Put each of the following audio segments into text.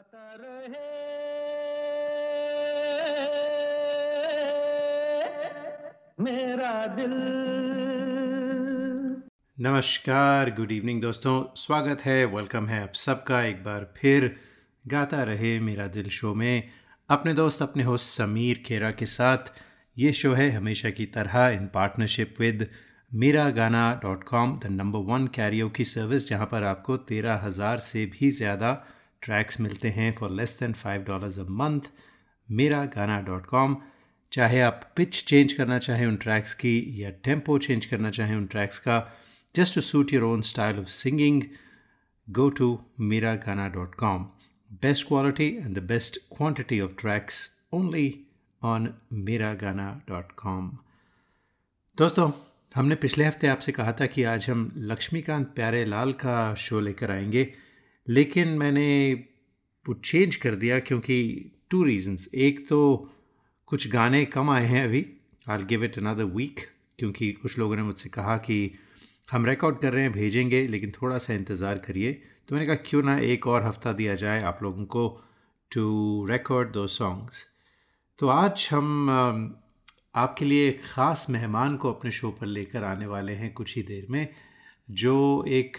गाता रहे। मेरा दिल। नमस्कार गुड इवनिंग दोस्तों। स्वागत है वेलकम है आप सबका। एक बार फिर गाता रहे मेरा दिल शो में। अपने दोस्त, अपने होस्ट समीर खेरा के साथ ये शो है हमेशा की तरह इन partnership with Mera Gana dot com the number one karaoke की सर्विस जहाँ पर आपको तेरह हज़ार से भी ज़्यादा ट्रैक्स मिलते हैं for less than five dollars a month Mera Gana dot com चाहे आप पिच चेंज करना चाहें उन ट्रैक्स की, या टेंपो चेंज करना चाहें उन ट्रैक्स का just to suit your own style of singing go to miragana.com. Best quality and the best quantity of tracks only on miragana.com. दोस्तों, हमने पिछले हफ़्ते आपसे कहा था कि आज हम लक्ष्मीकांत प्यारे लाल का शो लेकर आएँगे लेकिन मैंने वो चेंज कर दिया क्योंकि टू रीजंस एक तो कुछ गाने कम आए हैं अभी. I give it another week क्योंकि कुछ लोगों ने मुझसे कहा कि हम रिकॉर्ड कर रहे हैं, भेजेंगे, लेकिन थोड़ा सा इंतज़ार करिए। तो मैंने कहा, क्यों ना एक और हफ़्ता दिया जाए आप लोगों को टू रिकॉर्ड दो सॉन्ग्स तो आज हम आपके लिए एक ख़ास मेहमान को अपने शो पर लेकर आने वाले हैं कुछ ही देर में, जो एक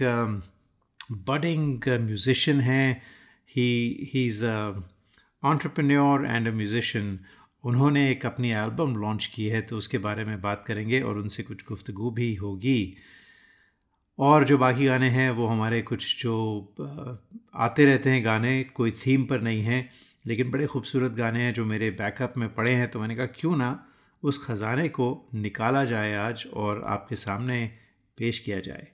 बडिंग म्यूज़िशन हैं. He he is entrepreneur and a musician उन्होंने एक अपनी एल्बम लॉन्च की है तो उसके बारे में बात करेंगे और उनसे कुछ गुफ्तगु भी होगी। और जो बाकी गाने हैं, वो हमारे कुछ जो आते रहते हैं गाने, कोई थीम पर नहीं हैं, लेकिन बड़े खूबसूरत गाने हैं जो मेरे बैकअप में पड़े हैं। तो मैंने कहा, क्यों ना उस ख़जाने को निकाला जाए आज और आपके सामने पेश किया जाए?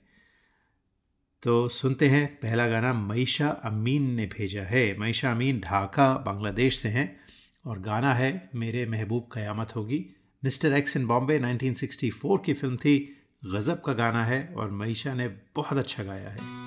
तो सुनते हैं पहला गाना मईशा अमीन ने भेजा है। मईशा अमीन ढाका, बांग्लादेश से हैं और गाना है मेरे महबूब क़यामत होगी। मिस्टर एक्स इन बॉम्बे 1964 की फ़िल्म थी। गज़ब का गाना है और मईशा ने बहुत अच्छा गाया है।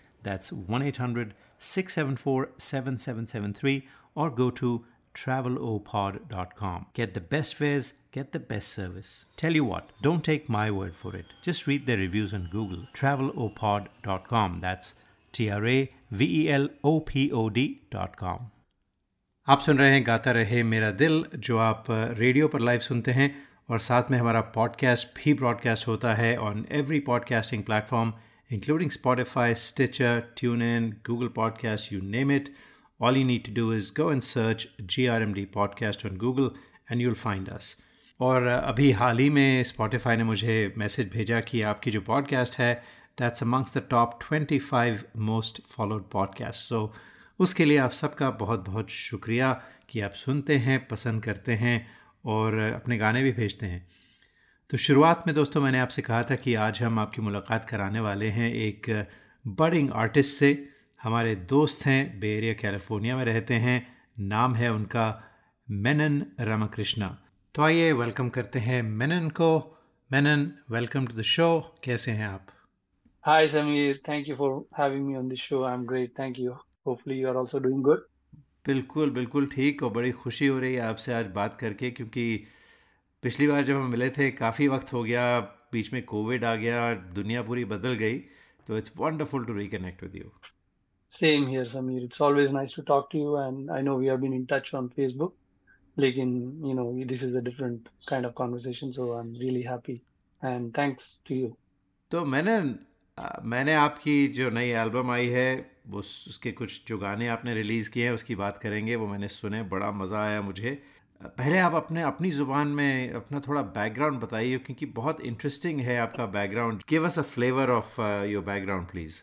That's 1 800 674 7773 or go to travelopod.com. Get the best fares, get the best service. Tell you what, don't take my word for it. Just read the reviews on Google. travelopod.com. That's T R A V E L O P O D.com. आप सुन रहे हैं गाता रहे मेरा दिल जो आप radio पर लाइव सुनते हैं और साथ में हमारा पॉडकास्ट भी ब्रॉडकास्ट होता है on every podcasting platform Spotify Stitcher tune in Google podcast you name it all you need to do is go and search GRMD podcast on Google and you'll find us. और अभी हाल ही में Spotify ने मुझे message भेजा कि आपकी जो podcast है that's amongst the top 25 most followed podcast so उसके लिए आप सबका बहुत बहुत शुक्रिया कि आप सुनते हैं, पसंद करते हैं और अपने गाने भी भेजते हैं। तो शुरुआत में दोस्तों मैंने आपसे कहा था कि आज हम आपकी मुलाकात कराने वाले हैं एक बडिंग आर्टिस्ट से। हमारे दोस्त हैं बेरिया कैलिफ़ोर्निया में रहते हैं। नाम है उनका मेनन रामकृष्णा तो आइए वेलकम करते हैं मेनन को। Menon welcome to the show कैसे हैं आप? Hi Samir, thank you for having me on the show. I'm great, thank you. Hopefully you are also doing good. बिल्कुल बिल्कुल ठीक और बड़ी खुशी हो रही है आपसे आज बात करके क्योंकि पिछली बार जब हम मिले थे काफ़ी वक्त हो गया बीच में कोविड आ गया दुनिया पूरी बदल गई तो it's wonderful to reconnect with you same here Sameer it's always nice to talk to you and I know we have been in touch on Facebook लेकिन you know this is a different kind of conversation so I am really happy and thanks to you तो मैंने मैंने आपकी जो नई album आई है उसके कुछ जो गाने आपने रिलीज़ किए हैं उसकी बात करेंगे वो मैंने सुने बड़ा मज़ा आया मुझे। पहले आप अपने अपनी ज़ुबान में अपना थोड़ा बैकग्राउंड बताइए क्योंकि बहुत इंटरेस्टिंग है आपका background give us a flavour of your background please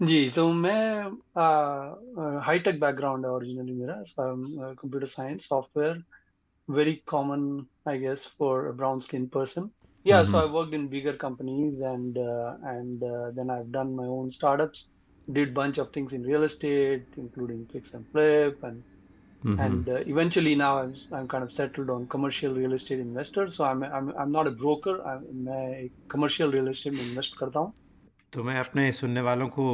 जी तो मैं हाईटेक बैकग्राउंड है ओरिजिनली मेरा. Computer science software very common I guess for brown skin person या so I work in bigger companies and and then I have done my own startups did bunch of things in real estate including fix and flip and and uh, eventually now I'm I'm kind of settled on commercial real estate investor. So I'm I'm I'm not a broker. I'm मैं commercial real estate में invest करता हूँ. तो मैं अपने सुनने वालों को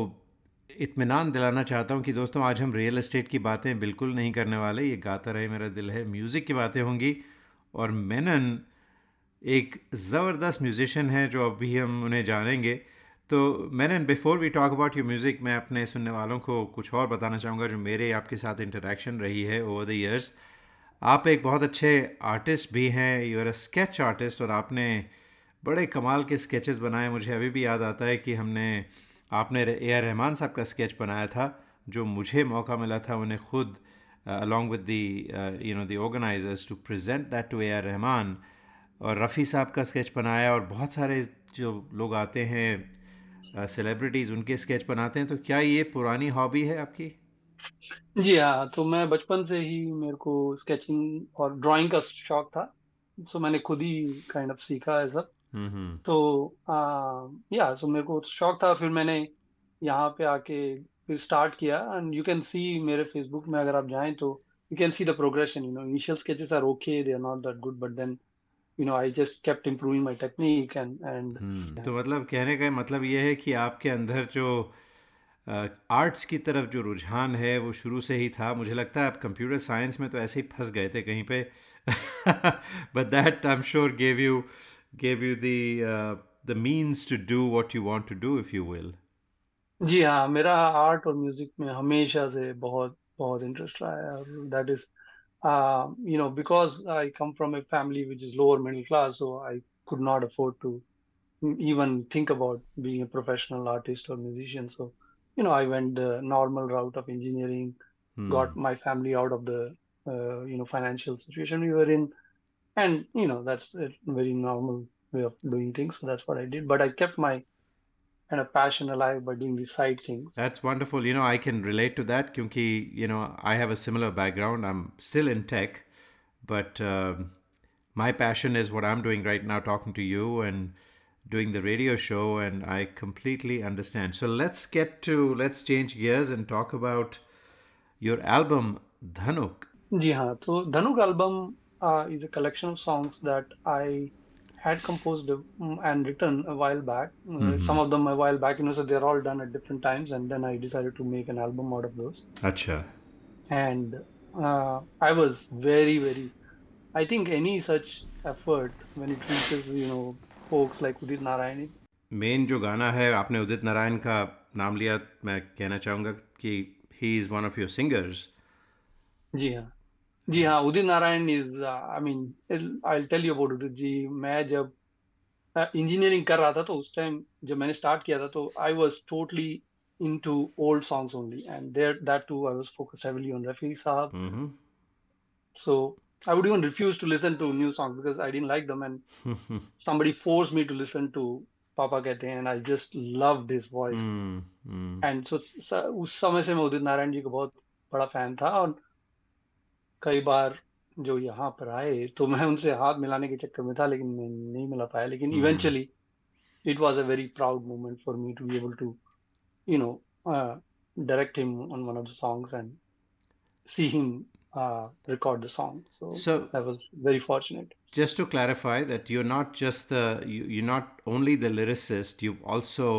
इत्मीनान दिलाना चाहता हूँ कि दोस्तों आज हम रियल इस्टेट की बातें बिल्कुल नहीं करने वाले ये गाता रहे मेरा दिल है म्यूज़िक की बातें होंगी और मेनन एक ज़बरदस्त म्यूज़िशन है जो अभी हम उन्हें जानेंगे तो Menon before we talk about your music मैं अपने सुनने वालों को कुछ और बताना चाहूँगा जो मेरे आपके साथ इंटरेक्शन रही है ओवर द ईयर्स आप एक बहुत अच्छे आर्टिस्ट भी हैं you are a sketch artist और आपने बड़े कमाल के स्केचेस बनाए। मुझे अभी भी याद आता है कि हमने, आपने ए आर रहमान साहब का स्केच बनाया था, जो मुझे मौका मिला था उन्हें खुद along with the you know the organizers to present that to A R Rahman और रफ़ी साहब का स्केच बनाया और बहुत सारे जो लोग आते हैं सेलिब्रिटीज़ उनके स्केच बनाते हैं तो क्या ये पुरानी हॉबी है आपकी? जी हाँ तो मैं बचपन से ही मेरे को स्केचिंग और ड्राइंग का शौक था सो मैंने खुद ही काइंड ऑफ़ सीखा है सब। हम्म तो आ, या सो मेरे को शौक था फिर मैंने यहाँ पे आके फिर स्टार्ट किया एंड यू कैन सी मेरे फेसबुक में अगर आप जाएँ तो you can see the progression you know initial sketches are okay they are not that good but then you know I just kept improving my technique and and तो मतलब कहने का मतलब ये है कि आपके अंदर जो आर्ट्स uh, की तरफ़ जो रुझान है वो शुरू से ही था। मुझे लगता है आप कंप्यूटर साइंस में तो ऐसे ही फंस गए थे कहीं पे। But that I am sure gave you gave you the uh, the means to do what you want to do, if you will. जी हाँ मेरा आर्ट और म्यूज़िक में हमेशा से बहुत बहुत इंटरेस्ट रहा है। और that is you know because I come from a family which is lower middle class so I could not afford to even think about being a professional artist or musician. So you know I went the normal route of engineering Hmm. got my family out of the uh, you know financial situation we were in. And you know that's a very normal way of doing things. So that's what i did. But i kept my kind of passion alive by doing these side things. That's wonderful. You know, I can relate to that because, you know, I have a similar background. I'm still in tech, but uh, my passion is what I'm doing right now, talking to you and doing the radio show. And I completely understand. So let's get to, let's change gears and talk about your album, Dhanuk. Yeah. So Dhanuk album uh, is a collection of songs that I had composed um, and written a while back. Uh, Mhm. Some of them a while back, you know, so they're all done at different times, and then I decided to make an album out of those. Acha. And uh, I was very, very. I think any such effort when it reaches, you know, folks like Udit Narayan, main जो गाना है आपने उदित नारायण का नाम लिया मैं कहना चाहूँगा कि he is one of your singers जी हाँ जी हाँ Udit Narayan is I mean I tell you about Udit ji मैं जब इंजीनियरिंग uh, कर रहा था तो उस टाइम जब मैंने स्टार्ट किया था तो I was totally into old songs only and there that too I was focused heavily on Rafi साहब so I would even refuse to listen to new songs because I didn't like them and somebody forced me to listen to Papa Kehte Hain and I just loved his voice. Hmm, hmm, and so स- उस समय से मैं उदित नारायण जी का बहुत बड़ा fan था और कई बार जो यहाँ पर आए तो मैं उनसे हाथ मिलाने के चक्कर में था लेकिन मैं नहीं मिला पाया। लेकिन eventually it was a very proud moment for me to be able to you know direct him on one of the songs and see him record the song so that was very fortunate just to clarify that you are not just the you not only the lyricist you also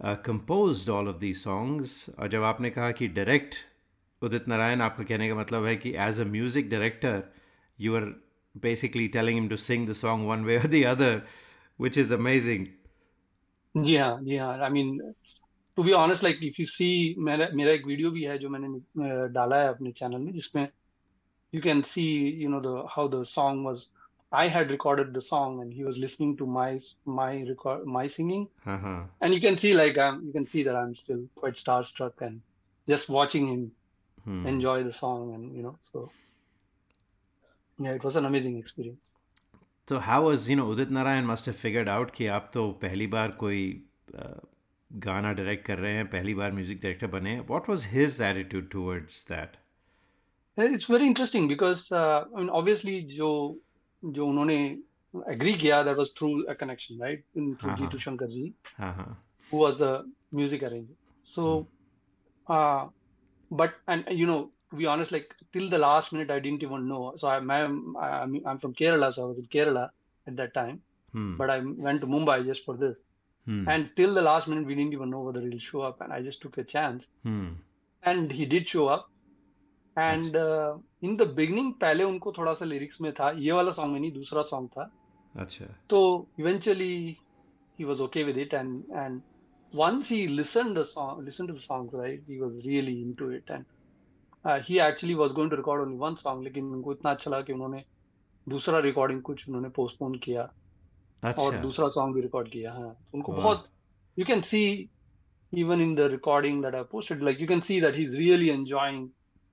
compose all of the songs और जब आपने कहा कि direct Udit Narayan आपका कहने का मतलब है कि as a music director you are basically telling him to sing the song one way or the other which is amazing जी हाँ जी हाँ I mean to be honest like if you see मेरा मेरा एक वीडियो भी है जो मैंने डाला है अपने चैनल में जिसमें you can see you know the how the song was I had recorded the song and he was listening to my my record my singing हाँ हाँ and you can see like um, you can see that I'm still quite starstruck and just watching him hmm enjoy the song and you know so yeah it was an amazing experience. तो how was you know Udit Narayan must have figured out कि आप तो पहली बार कोई अ, गाना direct कर रहे हैं पहली बार म्यूज़िक डायरेक्टर बने what was his attitude towards that it's very interesting because I mean obviously जो जो उन्होंने एग्री किया that was through a connection right in through हाँ, हाँ। जीतू शंकर जी हाँ हाँ। who was a music arranger. So, uh, but and you know, to be honest, like till the last minute, I didn't even know. So I'm I'm I'm, I'm from Kerala, so I was in Kerala at that time. Hmm But I went to Mumbai just for this, hmm and till the last minute, we didn't even know whether he'll show up, and I just took a chance, hmm and he did show up. And uh, in the beginning, पहले उनको थोड़ा सा lyrics में था ये वाला song में नहीं दूसरा सॉन्ग था अच्छा So eventually he was okay with it and and once he listened the song listened to the songs right he was really into it and uh, he actually was going to record only one song लेकिन उनको इतना अच्छा लगा कि उन्होंने दूसरा recording कुछ उन्होंने पोस्टपोन किया और अच्छा दूसरा सॉन्ग भी रिकॉर्ड किया हाँ उनको वाह। बहुत you can see even in the recording that I posted like you can see that he's really enjoying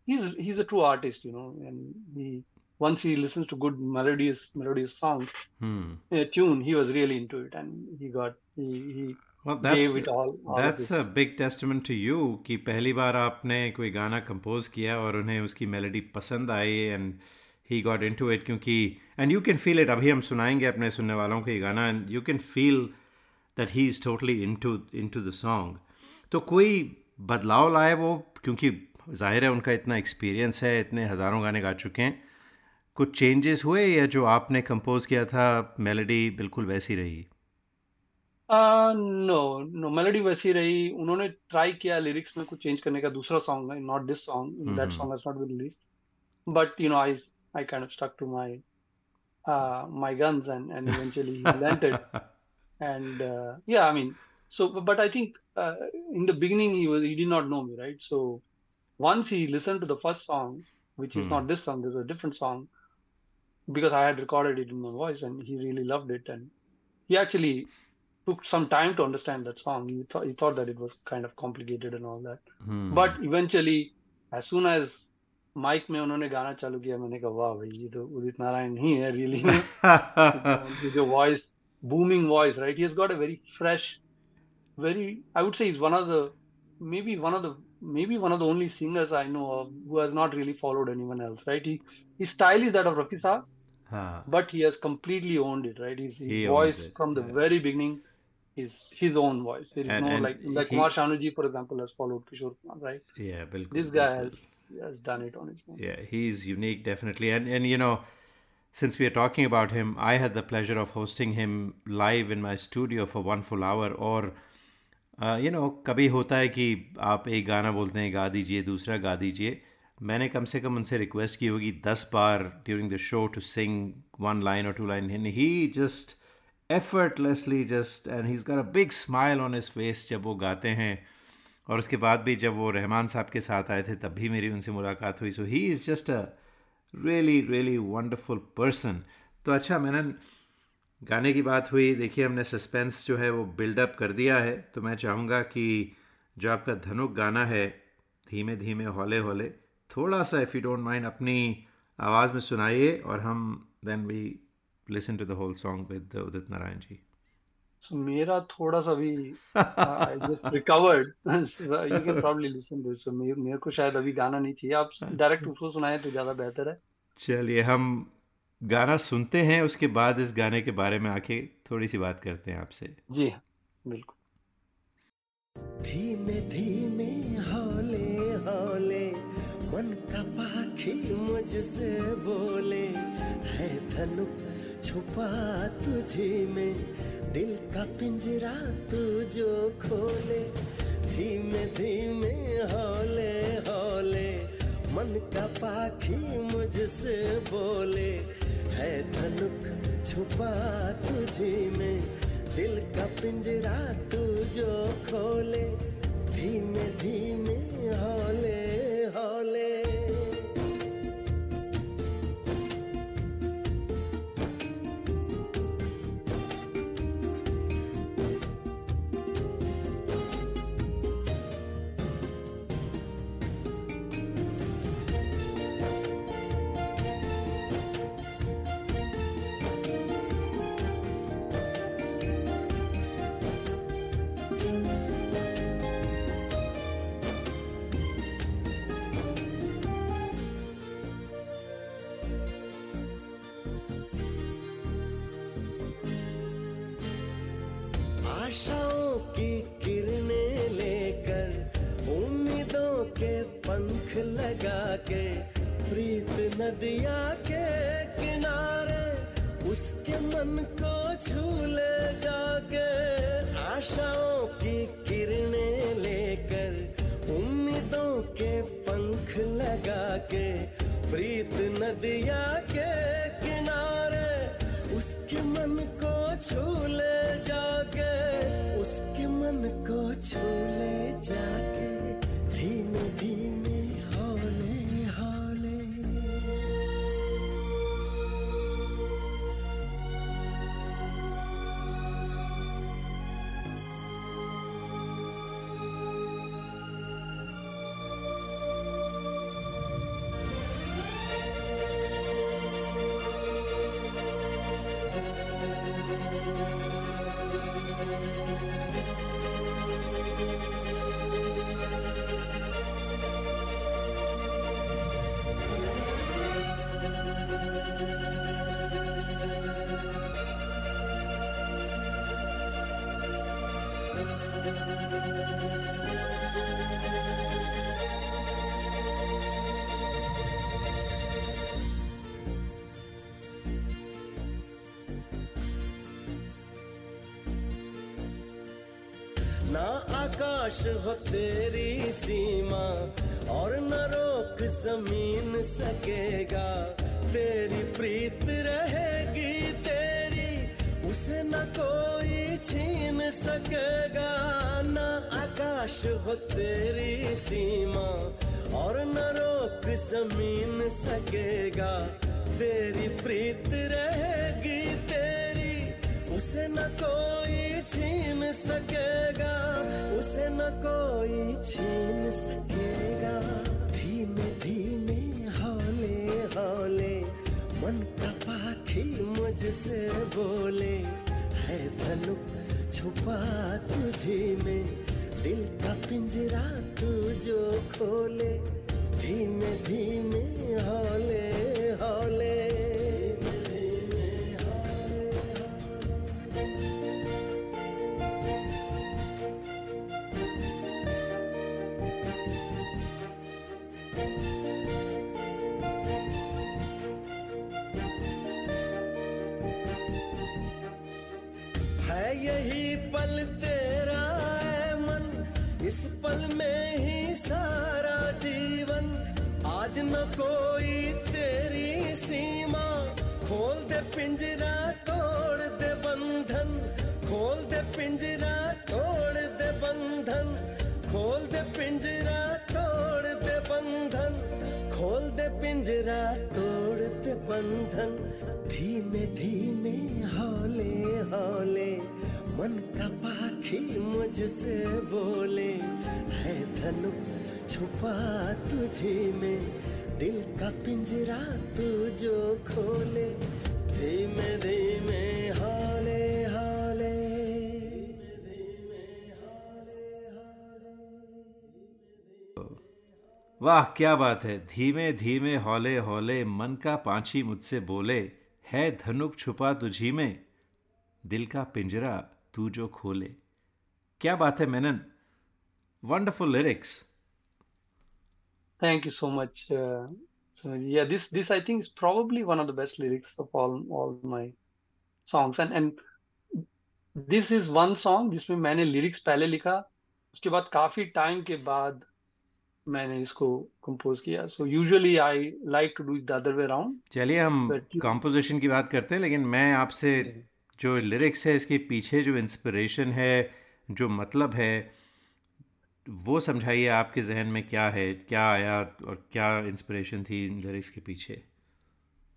he's he's a true artist you know and he once he listens to good melodious melodious songs hmm a tune, he was really into it, and he got he he well that's all. all that's a big testament to you कि पहली बार आपने कोई गाना compose किया और उन्हें उसकी melody पसंद आई and he got into it क्योंकि and you can feel it अभी हम सुनाएँगे अपने सुनने वालों को ये गाना and you can feel that he is totally into into the song तो कोई बदलाव लाए वो? क्योंकि ज़ाहिर है उनका इतना एक्सपीरियंस है इतने हज़ारों गाने गा चुके हैं। कुछ चेंजेस हुए या जो आपने कंपोज किया था मेलोडी बिल्कुल वैसी रही? Uh, no, no melody वैसी रही उन्होंने ट्राई किया लिरिक्स में कुछ चेंज करने का दूसरा सॉन्ग है not this song that Mhm. Song has not been released but you know I I kind of stuck to my uh my guns and and eventually he relented and uh, yeah I mean so but I think uh, in the beginning he was he did not know me right so once he listened to the first song which is Hmm. not this song there's a different song because I had recorded it in my voice and he really loved it and he actually took some time to understand that song he thought he thought that it was kind of complicated and all that Hmm. but eventually as soon as mike में उन्होंने गाना चालू किया मैंने कहा वाह भाई ये तो उदित नारायण ही है रियली में उनकी जो voice booming voice right he has got a very fresh very. I would say he's one of the maybe one of the maybe one of the only singers I know of who has not really followed anyone else. Right? He his style is that of Rafi Saab, हाँ but he has completely owned it. Right? His, his He owns voice it, from the yeah. very beginning is his own voice. There is And- no and like like he- Kumar Shanuji, for example, has followed Kishore Kumar. Right? yeah बिल्कुल This guy बिल्कुल. has has done it on his own. Yeah, he's unique, definitely. And and you know, since we are talking about him, I had the pleasure of hosting him live in my studio for one full hour. और you know कभी होता है कि आप एक गाना बोलते हैं गा दीजिए दूसरा गा दीजिए मैंने कम से कम उनसे रिक्वेस्ट की होगी दस बार during the show to sing one line और two line and he just effortlessly just, and he's got a big smile on his face जब वो गाते हैं। और उसके बाद भी जब वो रहमान साहब के साथ आए थे, तब भी मेरी उनसे मुलाकात हुई। So he is just a really really wonderful person तो अच्छा मैंने गाने की बात हुई। देखिए, हमने सस्पेंस जो है वो बिल्डअप कर दिया है। तो मैं चाहूँगा कि जो आपका धनुक गाना है, धीमे धीमे, हौले हौले, थोड़ा सा इफ़ यू डोंट माइंड अपनी आवाज़ में सुनाइए और हम then we listen to the whole song with Udit Narayan ji So मेरा थोड़ा सा भी I just recovered. So you can probably listen to it. So मे, मेरे को शायद अभी गाना नहीं चाहिए। आप डायरेक्ट उसको सुनाए तो ज़्यादा बेहतर है। चलिए हम गाना सुनते हैं उसके बाद इस गाने के बारे में आके थोड़ी सी बात करते हैं आपसे। जी हाँ बिल्कुल। धीमे धीमे हौले हौले मन का पाखी मुझसे बोले है धनुक छुपा तुझी में, दिल का पिंजरा तू जो खोले, धीमे धीमे हौले हौले, मन का पाखी मुझसे बोले, है धनुक छुपा तुझी में, दिल का पिंजरा तू जो खोले, धीमे धीमे हौले हौले। आकाश हो तेरी सीमा, और न रोक ज़मीन सकेगा। तेरी प्रीत रहेगी तेरी, उसे न कोई छीन सकेगा। न आकाश हो तेरी सीमा, और न रोक ज़मीन सकेगा। तेरी प्रीत रहेगी तेरी, उसे न कोई छीन कोई छीन सकेगा। धीमे धीमे, हौले हौले, मन का पाखी मुझसे बोले, है धनुक छुपा तुझे में, दिल का पिंजरा तू जो खोले। धीमे धीमे है पल तेरा है मन, इस पल में ही सारा जीवन। आज न कोई तेरी सीमा, खोल दे पिंजरा, तोड़ दे बंधन। खोल दे पिंजरा, तोड़ दे बंधन। खोल दे पिंजरा, तोड़ दे बंधन। खोल दे पिंजरा, तोड़ दे बंधन। धीमे धीमे हौले हौले पाखी मुझसे बोले, है धनुक छुपा तुझे में, दिल का पिंजरा तू जो खोले, धीमे धीमे हौले हौले। वाह, क्या बात है। धीमे धीमे हौले हौले, मन का पांची मुझसे बोले, है धनुक, छुपा तुझी में, दिल का पिंजरा तू जो खोले। क्या बात है Menon wonderful lyrics Thank you so much. Uh, so yeah, this this I think is probably one of the best lyrics of all all my songs. And and this is one song जिसमें मैंने lyrics पहले लिखा उसके बाद काफ़ी time के बाद मैंने इसको कंपोज किया so usually I like to do it the other way around चलिए हम कंपोजिशन की बात करते हैं लेकिन मैं आपसे जो लिरिक्स है इसके पीछे जो इंस्पिरेशन है जो मतलब है वो समझाइए आपके जहन में क्या है क्या आया और क्या इंस्पिरेशन थी इन लिरिक्स के पीछे?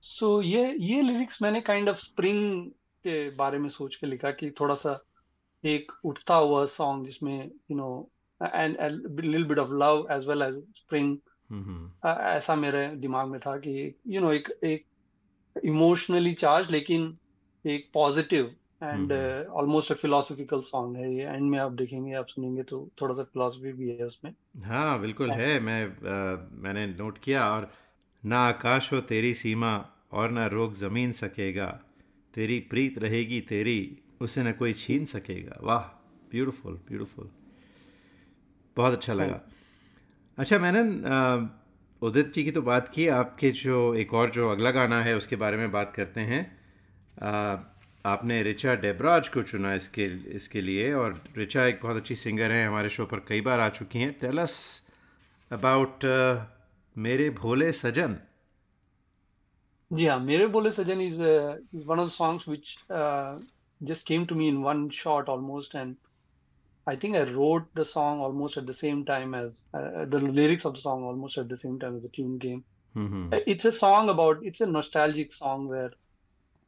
सो so, ये ये लिरिक्स मैंने काइंड ऑफ़ स्प्रिंग के बारे में सोच के लिखा कि थोड़ा सा एक उठता हुआ सॉन्ग जिसमें you know and little bit of love as well as spring ऐसा मेरे दिमाग में था कि यू you नो एक एक इमोशनली चार्ज लेकिन एक positive and almost a philosophical song है ये। एंड में आप देखेंगे आप सुनेंगे तो थोड़ा सा फिलोसफी भी है उसमें। हाँ बिल्कुल है। मैं अ, मैंने नोट किया और ना आकाश हो तेरी सीमा और ना रोक ज़मीन सकेगा। तेरी प्रीत रहेगी तेरी उसे ना कोई छीन सकेगा। वाह ब्यूटीफुल ब्यूटीफुल बहुत अच्छा लगा। अच्छा मैंने उदित जी की तो बात की। आपके जो एक और जो अगला गाना है उसके बारे में बात करते हैं। आपने रिचा डेबराज को चुना इसके इसके लिए और रिचा एक बहुत अच्छी सिंगर हैं हमारे शो पर कई बार आ चुकी हैं। टेल अबाउट uh, मेरे भोले सजन। जी हाँ मेरे भोले सजन is is one of songs which just came to me in one shot almost and I think I wrote the song almost at the same time as the lyrics of the song almost at the same time as a tune came it's a song about it's a nostalgic song where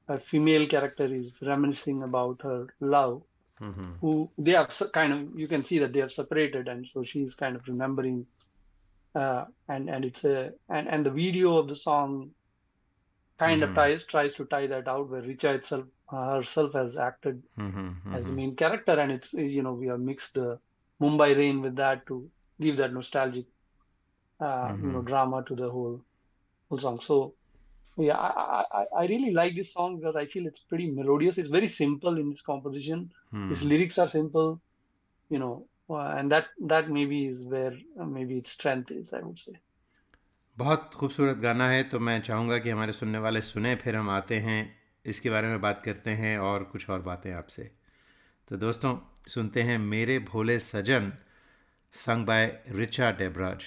her female character is reminiscing about her love mm-hmm. who they are kind of you can see that they are separated and so she's kind of remembering uh, and and it's a and and the video of the song kind mm-hmm. of ties tries to tie that out where richa itself uh, herself has acted mm-hmm. mm-hmm. as the main character and it's you know we have mixed the mumbai rain with that to give that nostalgic uh, you know mm-hmm. drama to the whole whole song so yeah, I, I I- really like this song because I feel it's pretty melodious. It's very simple in its composition. Hmm. Its lyrics are simple, you know, uh, and that that maybe is where uh, maybe its strength is. I would say. बहुत खूबसूरत गाना है तो मैं चाहूँगा कि हमारे सुनने वाले सुने फिर हम आते हैं इसके बारे में बात करते हैं और कुछ और बातें आपसे तो दोस्तों सुनते हैं मेरे भोले सजन संग बाय रिचा डेबराज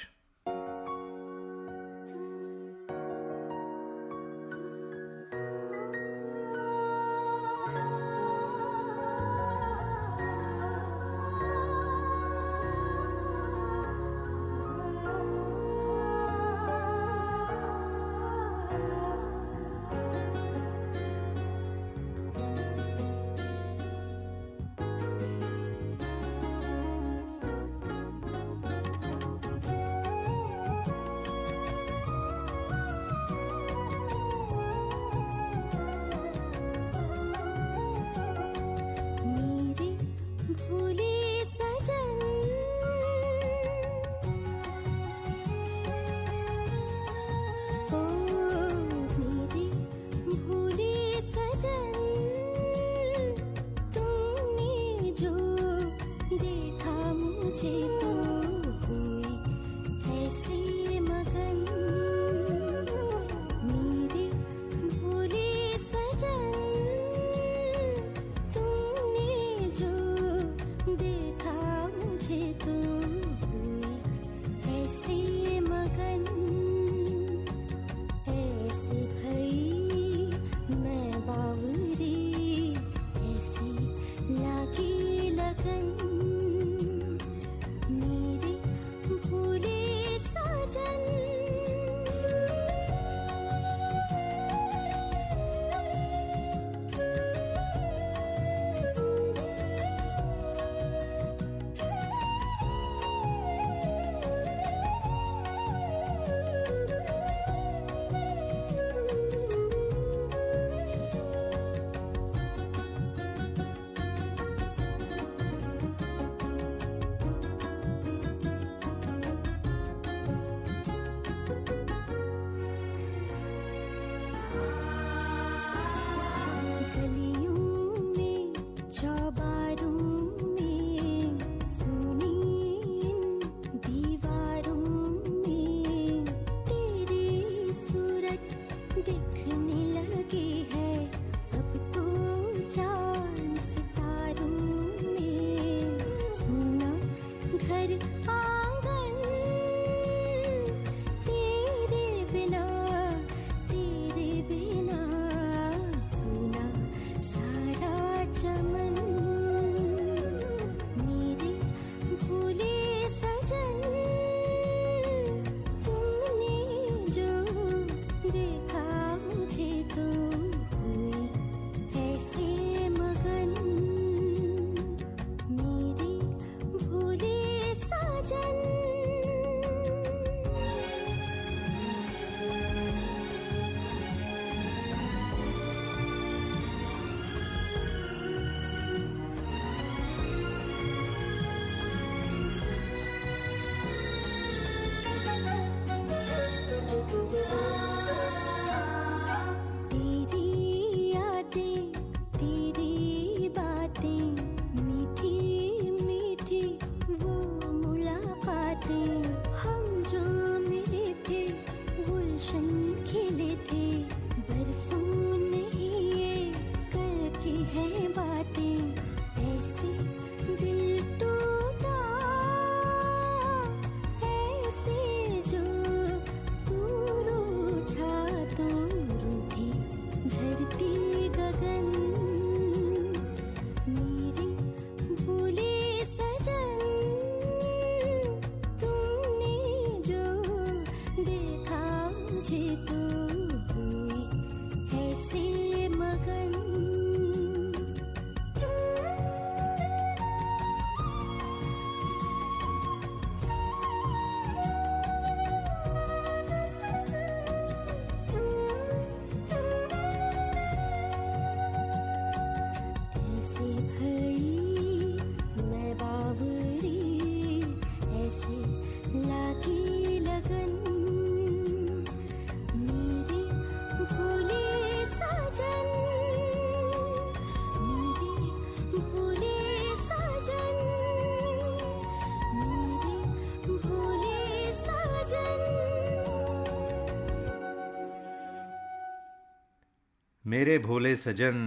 मेरे भोले सजन।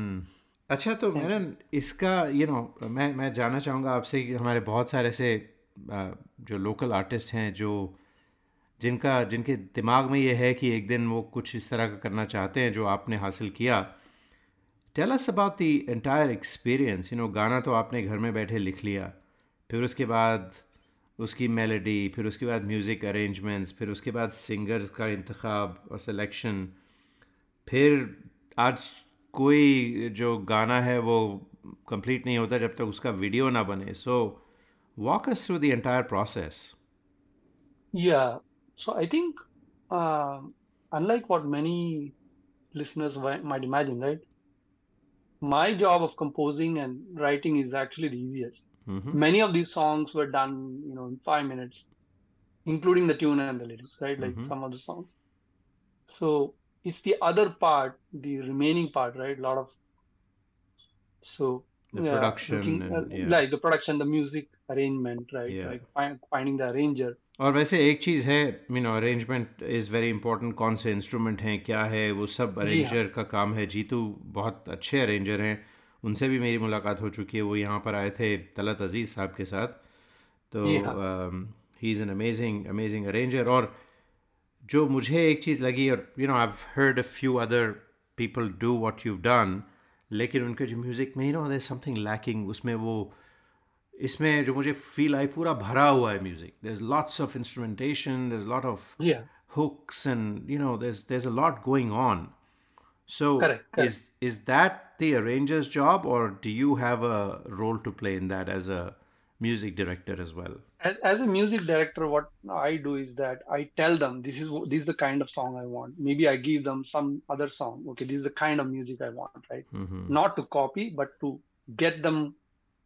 अच्छा तो मेरा इसका यू नो मैं मैं जानना चाहूँगा आपसे कि हमारे बहुत सारे ऐसे जो लोकल आर्टिस्ट हैं जो जिनका जिनके दिमाग में ये है कि एक दिन वो कुछ इस तरह का करना चाहते हैं जो आपने हासिल किया। Tell us about the entire experience you know गाना तो आपने घर में बैठे लिख लिया। फिर उसके बाद उसकी मेलोडी फिर उसके बाद म्यूज़िक अरेंजमेंट्स फिर उसके बाद सिंगर्स का इंतखब और सिलेक्शन फिर आज कोई जो गाना है वो कंप्लीट नहीं होता जब तक उसका वीडियो ना बने so walk us through the entire process Yeah, so I think, uh, unlike what many listeners wi- might imagine, right? My job of composing and writing is actually the easiest. mm-hmm. Many of these songs were done, you know, in five minutes, including the tune and the lyrics, right? Like Mhm. some of the songs. So it's the other part, the remaining part, right? A lot of so the yeah, production looking and uh, yeah like the production, the music arrangement, right? Yeah. Like find, finding the arranger. और वैसे एक चीज़ है you know arrangement is very important कौन से instrument हैं क्या है वो सब अरेंजर का काम है जीतू बहुत अच्छे अरेंजर हैं उनसे भी मेरी मुलाकात हो चुकी है वो यहाँ पर आए थे तलत अज़ीज़ साहब के साथ तो he is an amazing amazing arranger और जो मुझे एक चीज़ लगी और you know I heard a few other people do what you done लेकिन उनके जो म्यूज़िक में you know there something lacking उसमें वो इसमें जो मुझे फील आई पूरा भरा हुआ है music there is lots of instrumentation there is lot of hooks and you know there's there's a lot going on so correct, correct. is is that the arranger's job or do you have a role to play in that as a music director as well as, as a music director what i do is that i tell them this is this is the kind of song i want maybe i give them some other song okay this is the kind of music i want right mm-hmm. not to copy but to get them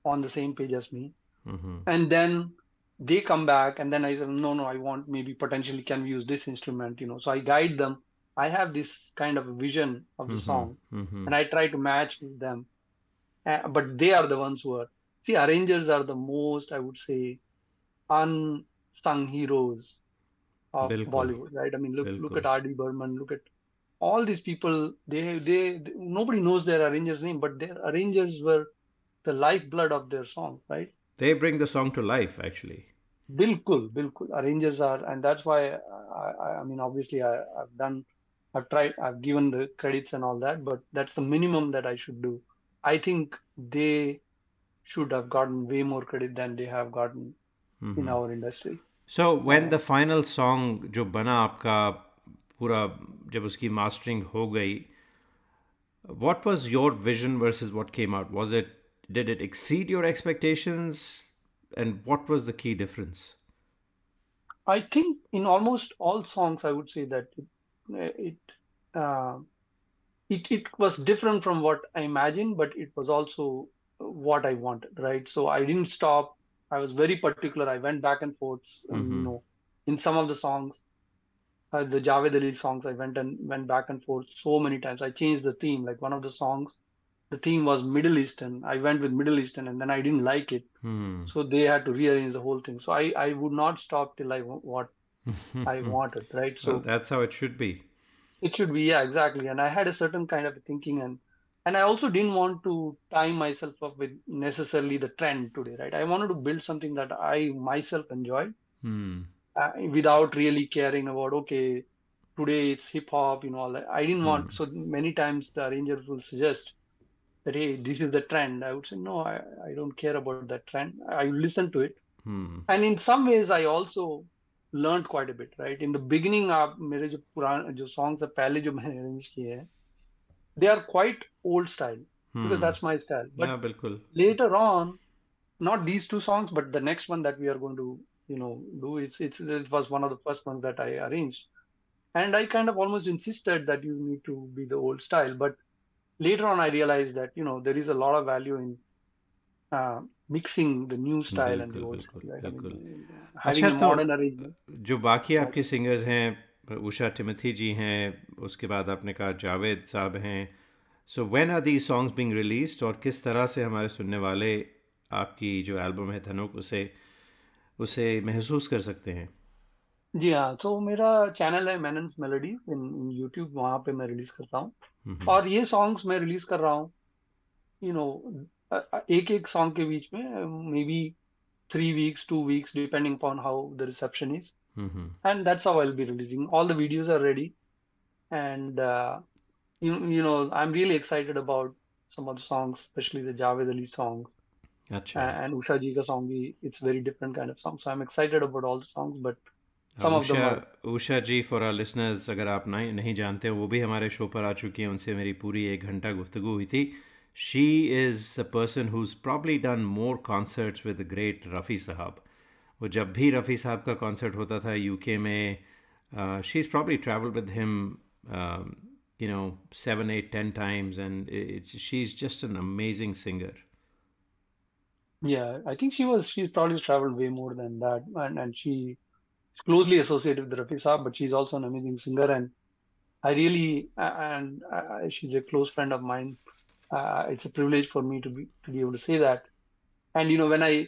on the same page as me. Mm-hmm. And then they come back and then I said, no, no, I want maybe potentially can we use this instrument, you know. So I guide them. I have this kind of vision of the mm-hmm. song mm-hmm. and I try to match them. Uh, but they are the ones who are, see, arrangers are the most, I would say, unsung heroes of Bilkul. Bollywood, right? I mean, look, look at R.D. Burman, look at all these people. They, they, they, nobody knows their arranger's name, but their arrangers were the lifeblood of their songs, right? They bring the song to life, actually. Bilkul, bilkul. Arrangers are, and that's why I, I, I mean, obviously, I, I've done, I've tried, I've given the credits and all that, but that's the minimum that I should do. I think they should have gotten way more credit than they have gotten mm-hmm. in our industry. So when uh, the final song जो बना आपका पूरा जब उसकी mastering हो गई, what was your vision versus what came out? Was it did it exceed your expectations and what was the key difference i think in almost all songs i would say that it it uh, it, it was different from what i imagined but it was also what i wanted right so i didn't stop i was very particular i went back and forth mm-hmm. you know in some of the songs uh, the javed ali songs i went and went back and forth so many times i changed the theme like one of the songs the theme was Middle Eastern. I went with Middle Eastern and then I didn't like it. Hmm. So they had to rearrange the whole thing. So I, I would not stop till I what I wanted, right? So well, that's how it should be. It should be, yeah, exactly. And I had a certain kind of thinking and and I also didn't want to tie myself up with necessarily the trend today, right? I wanted to build something that I myself enjoy hmm. uh, without really caring about okay, today it's hip hop, you know, all that. I didn't hmm. want so many times the arrangers will suggest that hey this is the trend i would say no i, I don't care about that trend i listen to it hmm. and in some ways i also learned quite a bit right in the beginning आप मेरे जो पुराने जो songs है पहले जो मैंने arrange किए हैं they are quite old style hmm. because that's my style but yeah, बिल्कुल later on not these two songs but the next one that we are going to you know do it's, it's it was one of the first ones that i arranged and i kind of almost insisted that you need to be the old style but later on i realized that you know there is a lot of value in uh, mixing the new style and the old style right? I mean, having a modern arrangement जो बाकी आपके singers हैं Usha Timothy जी हैं उसके बाद आपने कहा जावेद साहब हैं। So when are the songs being released और किस तरह से हमारे सुनने वाले आपकी जो एल्बम है धनुक उसे उसे महसूस कर सकते हैं? जी हाँ तो मेरा चैनल है मैनन्स मेलोडी इन यूट्यूब वहाँ पे मैं रिलीज़ करता हूँ। और ये सॉन्ग्स मैं रिलीज़ कर रहा हूँ यू नो एक एक सॉन्ग के बीच में maybe three weeks two weeks depending upon how the reception is And that's how I will be releasing all the videos are ready and you you know i'm really excited about some of the songs especially the javed ali songs Achha. and usha ji ka song bhi it's very different kind of song so i'm excited about all the songs but Usha Usha ji for our listeners अगर आप नहीं नहीं जानते वो भी हमारे show पर आ चुकी हैं उनसे मेरी पूरी एक घंटा गुफ्तु हुई थी she is a person who's probably done more concerts with great Rafi Sahab वो जब भी रफ़ी साहब का कॉन्सर्ट होता था यूके में she is probably travel with him you know seven eight ten times and it's, she's just an amazing singer yeah i think she was she's probably traveled way more than that and and she closely associated with Rafi Saab, but she's also an amazing singer. And I really, and uh, she's a close friend of mine. Uh, it's a privilege for me to be to be able to say that. And you know, when I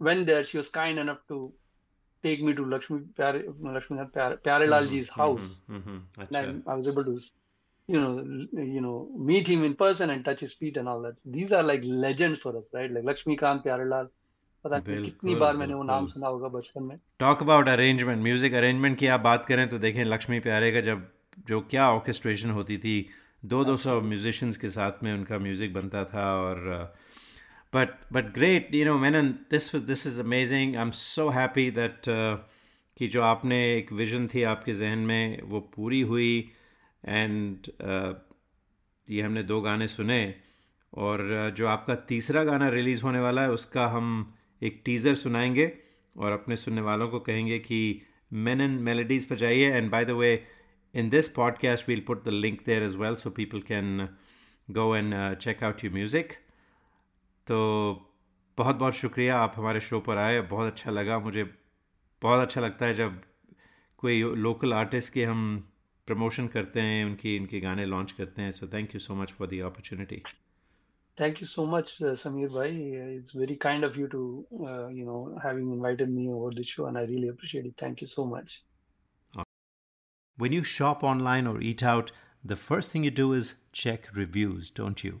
went there. She was kind enough to take me to Lakshmi Pyare, Lakshmi Pyare, Pyarelal ji's house. Mm-hmm. And then I was able to, you know, you know, meet him in person and touch his feet and all that. These are like legends for us, right? Like Lakshmi Kant Pyarelal. पता नहीं कितनी बार मैंने वो नाम सुना होगा बचपन में talk about arrangement music arrangement की आप बात करें तो देखें लक्ष्मी प्यारे का जब जो क्या ऑर्केस्ट्रेशन होती थी दो दो सौ म्यूजिशियंस के साथ में उनका म्यूज़िक बनता था और but but great you know man this this is amazing I am so happy that कि जो आपने एक विजन थी आपके जहन में वो पूरी हुई एंड uh, ये हमने दो गाने सुने और uh, जो आपका तीसरा गाना रिलीज़ होने वाला है उसका हम एक टीज़र सुनाएँगे और अपने सुनने वालों को कहेंगे कि मेन एंड मेलोडीज़ पर जाइए and by the way in this podcast we'll put the link there as well so people can go and uh, check out your music. तो बहुत बहुत शुक्रिया आप हमारे शो पर आए बहुत अच्छा लगा मुझे बहुत अच्छा लगता है जब कोई लोकल आर्टिस्ट के हम प्रमोशन करते हैं उनकी इनके गाने लॉन्च करते हैं so thank you so much for the opportunity thank you so much Sameer भाई it's very kind of you to you know having invited me over this show and I really appreciate it thank you so much when you shop online or eat out the first thing you do is check reviews don't you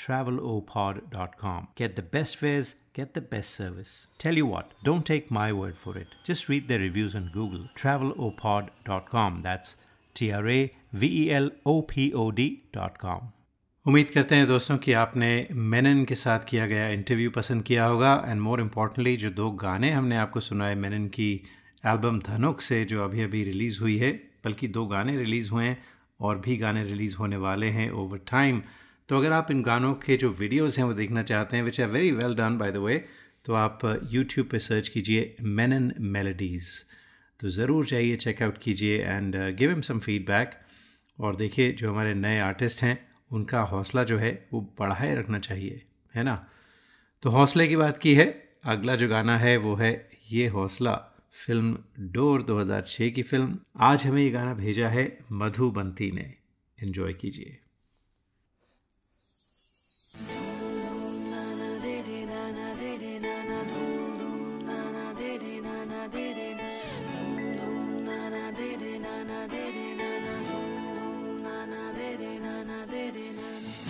travelopod.com. Get the best fares, get the best service. Tell you what, don't take my word for it. Just read the reviews on Google. Travelopod.com. That's T R A V E L O P O D.com. उम्मीद करते हैं दोस्तों कि आपने मेनन के साथ किया गया इंटरव्यू पसंद किया होगा एंड मोर इम्पॉर्टेंटली जो दो गाने हमने आपको सुनाए मेनन की एल्बम धनुक से जो अभी अभी रिलीज़ हुई है बल्कि दो गाने रिलीज़ हुए हैं और भी गाने रिलीज़ होने वाले हैं ओवर टाइम तो अगर आप इन गानों के जो वीडियोस हैं वो देखना चाहते हैं which are very well done by the way तो आप यूट्यूब पे सर्च कीजिए मेनन मेलोडीज़ तो ज़रूर जाइए चेकआउट कीजिए and give M some feedback और देखिए, जो हमारे नए आर्टिस्ट हैं, उनका हौसला जो है, वो बढ़ाए रखना चाहिए, है ना? तो हौसले की बात की है। अगला जो गाना है, वो है ये हौसला, फ़िल्म डोर 2006 की फ़िल्म। आज हमें ये गाना भेजा है मधुबंती ने। एंजॉय कीजिए।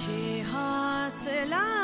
Ki haselam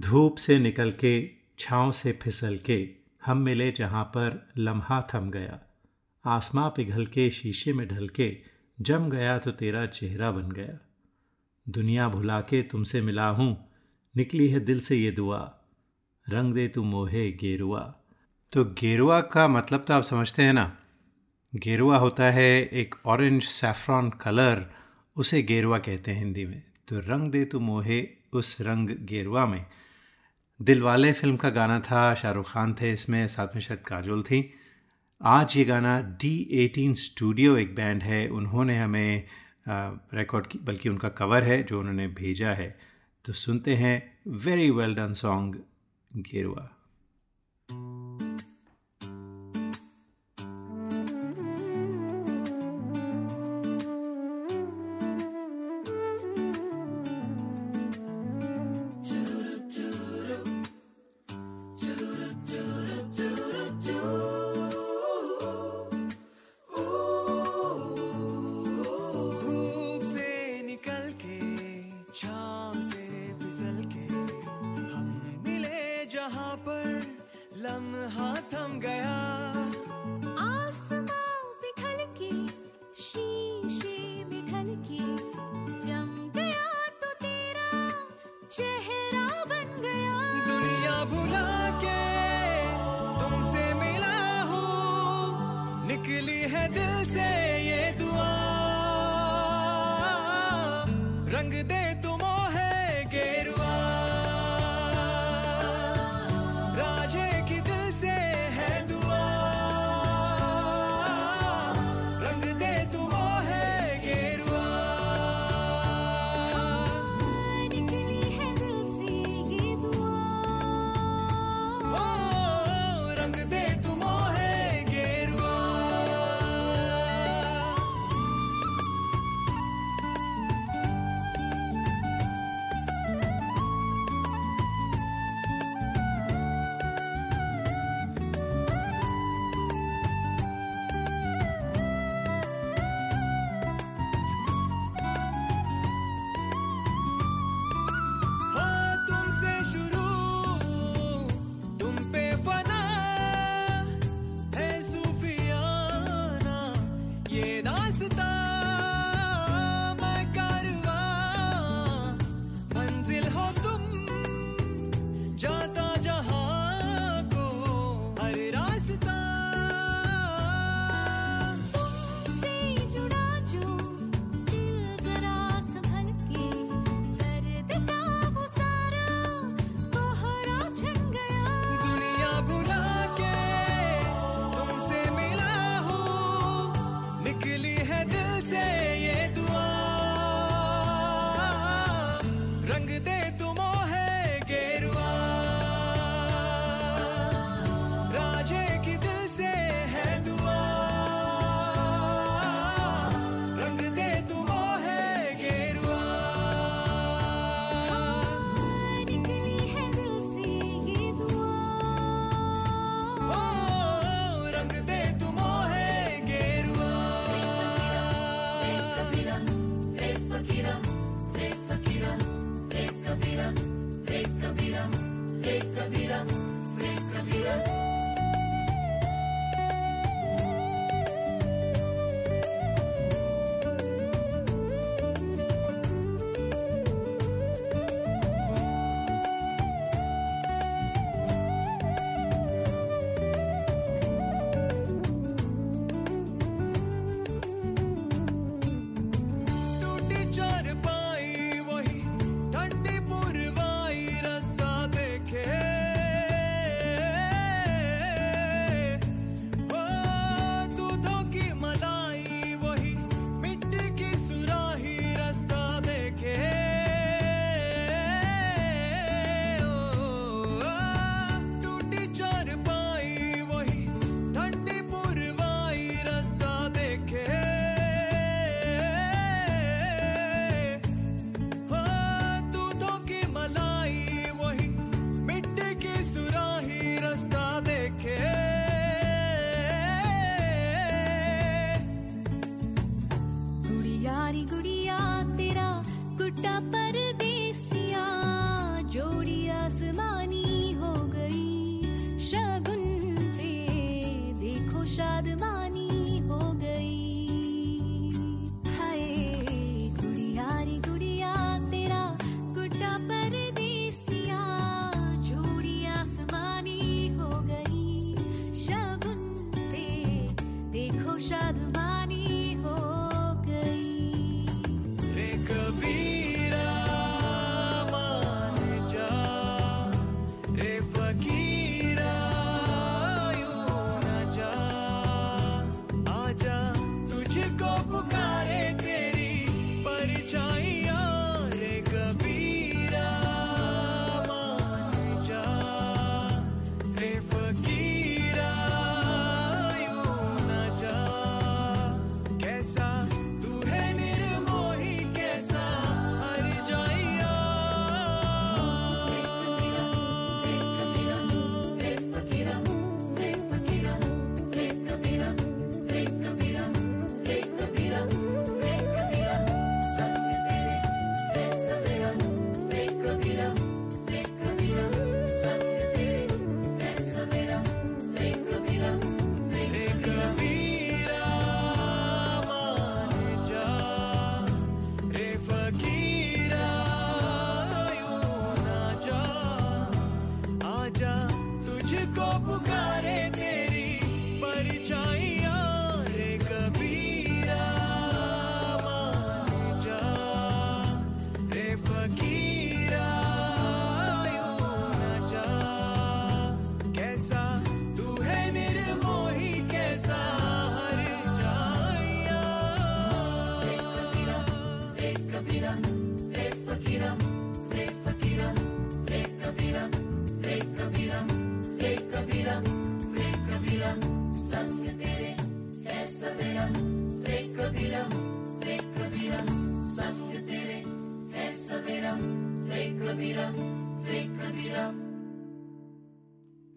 धूप से निकल के छाँव से फिसल के हम मिले जहाँ पर लम्हा थम गया। आसमां पिघल के शीशे में ढल के जम गया तो तेरा चेहरा बन गया। दुनिया भुला के तुमसे मिला हूँ, निकली है दिल से ये दुआ। रंग दे तू मोहे गेरुआ। तो गेरुआ का मतलब तो आप समझते हैं ना? गेरुआ होता है एक ऑरेंज सैफ्रॉन कलर उसे गेरुआ कहते हैं हिंदी में। तो रंग दे तू मोहे उस रंग गेरुआ में। दिलवाले फ़िल्म का गाना था, शाहरुख खान थे इसमें, साथ में शायद काजोल थी। आज ये गाना डी एटीन स्टूडियो एक बैंड है, उन्होंने हमें रिकॉर्ड की, बल्कि उनका कवर है, जो उन्होंने भेजा है। तो सुनते हैं वेरी वेल डन सॉन्ग गेरुआ।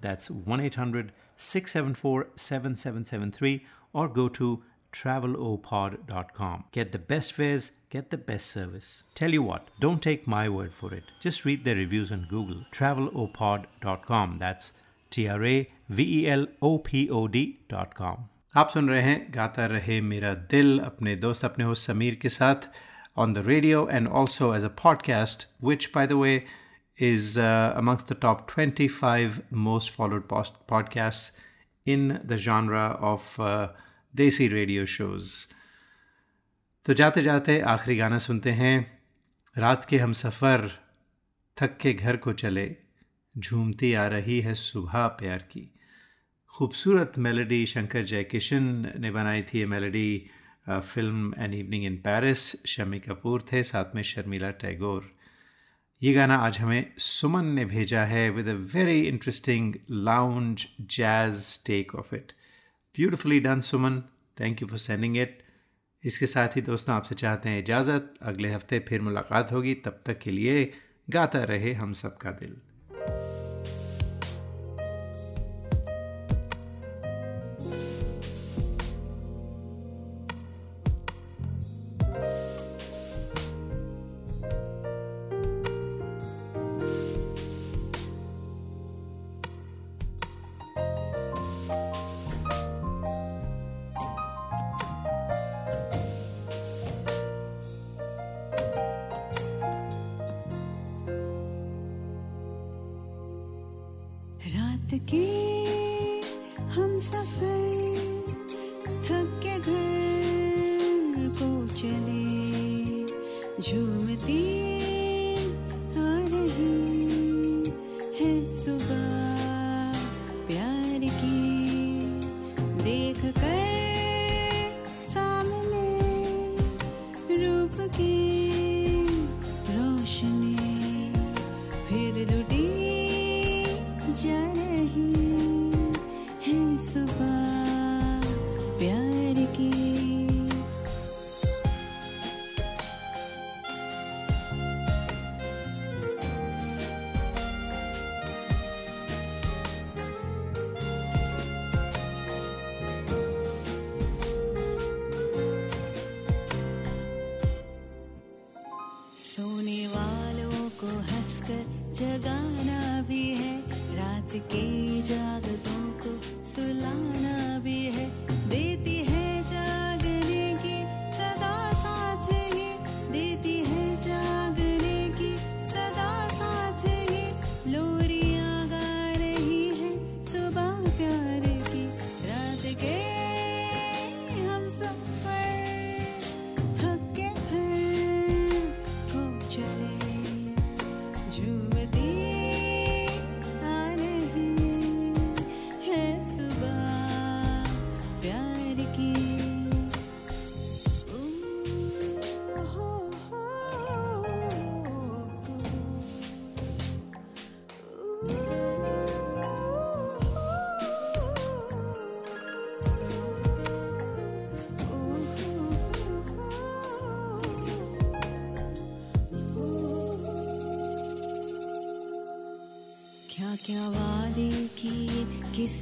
That's 1 800 674 7773 or go to travelopod.com. Get the best fares, get the best service. Tell you what, don't take my word for it. Just read the reviews on Google. travelopod.com. That's T R A V E L O P O D.com. आप सुन रहे हैं गाता रहे मेरा दिल अपने दोस्त अपने होस्ट समीर के साथ on the radio and also as a podcast, which, by the way, is uh, amongst the top 25 most followed post- podcasts in the genre of uh, desi radio shows तो जाते जाते आखिरी गाना सुनते हैं रात के हम सफ़र थक के घर को चले झूमती आ रही है सुबह प्यार की। खूबसूरत मेलोडी शंकर जयकिशन ने बनाई थी ये melody film an evening in Paris Shammi Kapoor थे साथ में शर्मिला टैगोर। ये गाना आज हमें सुमन ने भेजा है with a very interesting lounge jazz take of it beautifully done Suman. Thank you for sending it इसके साथ ही दोस्तों, आपसे चाहते हैं इजाज़त। अगले हफ़्ते फिर मुलाकात होगी। तब तक के लिए गाता रहे हम सबका दिल।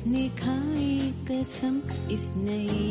किसने खाए कसम इस नई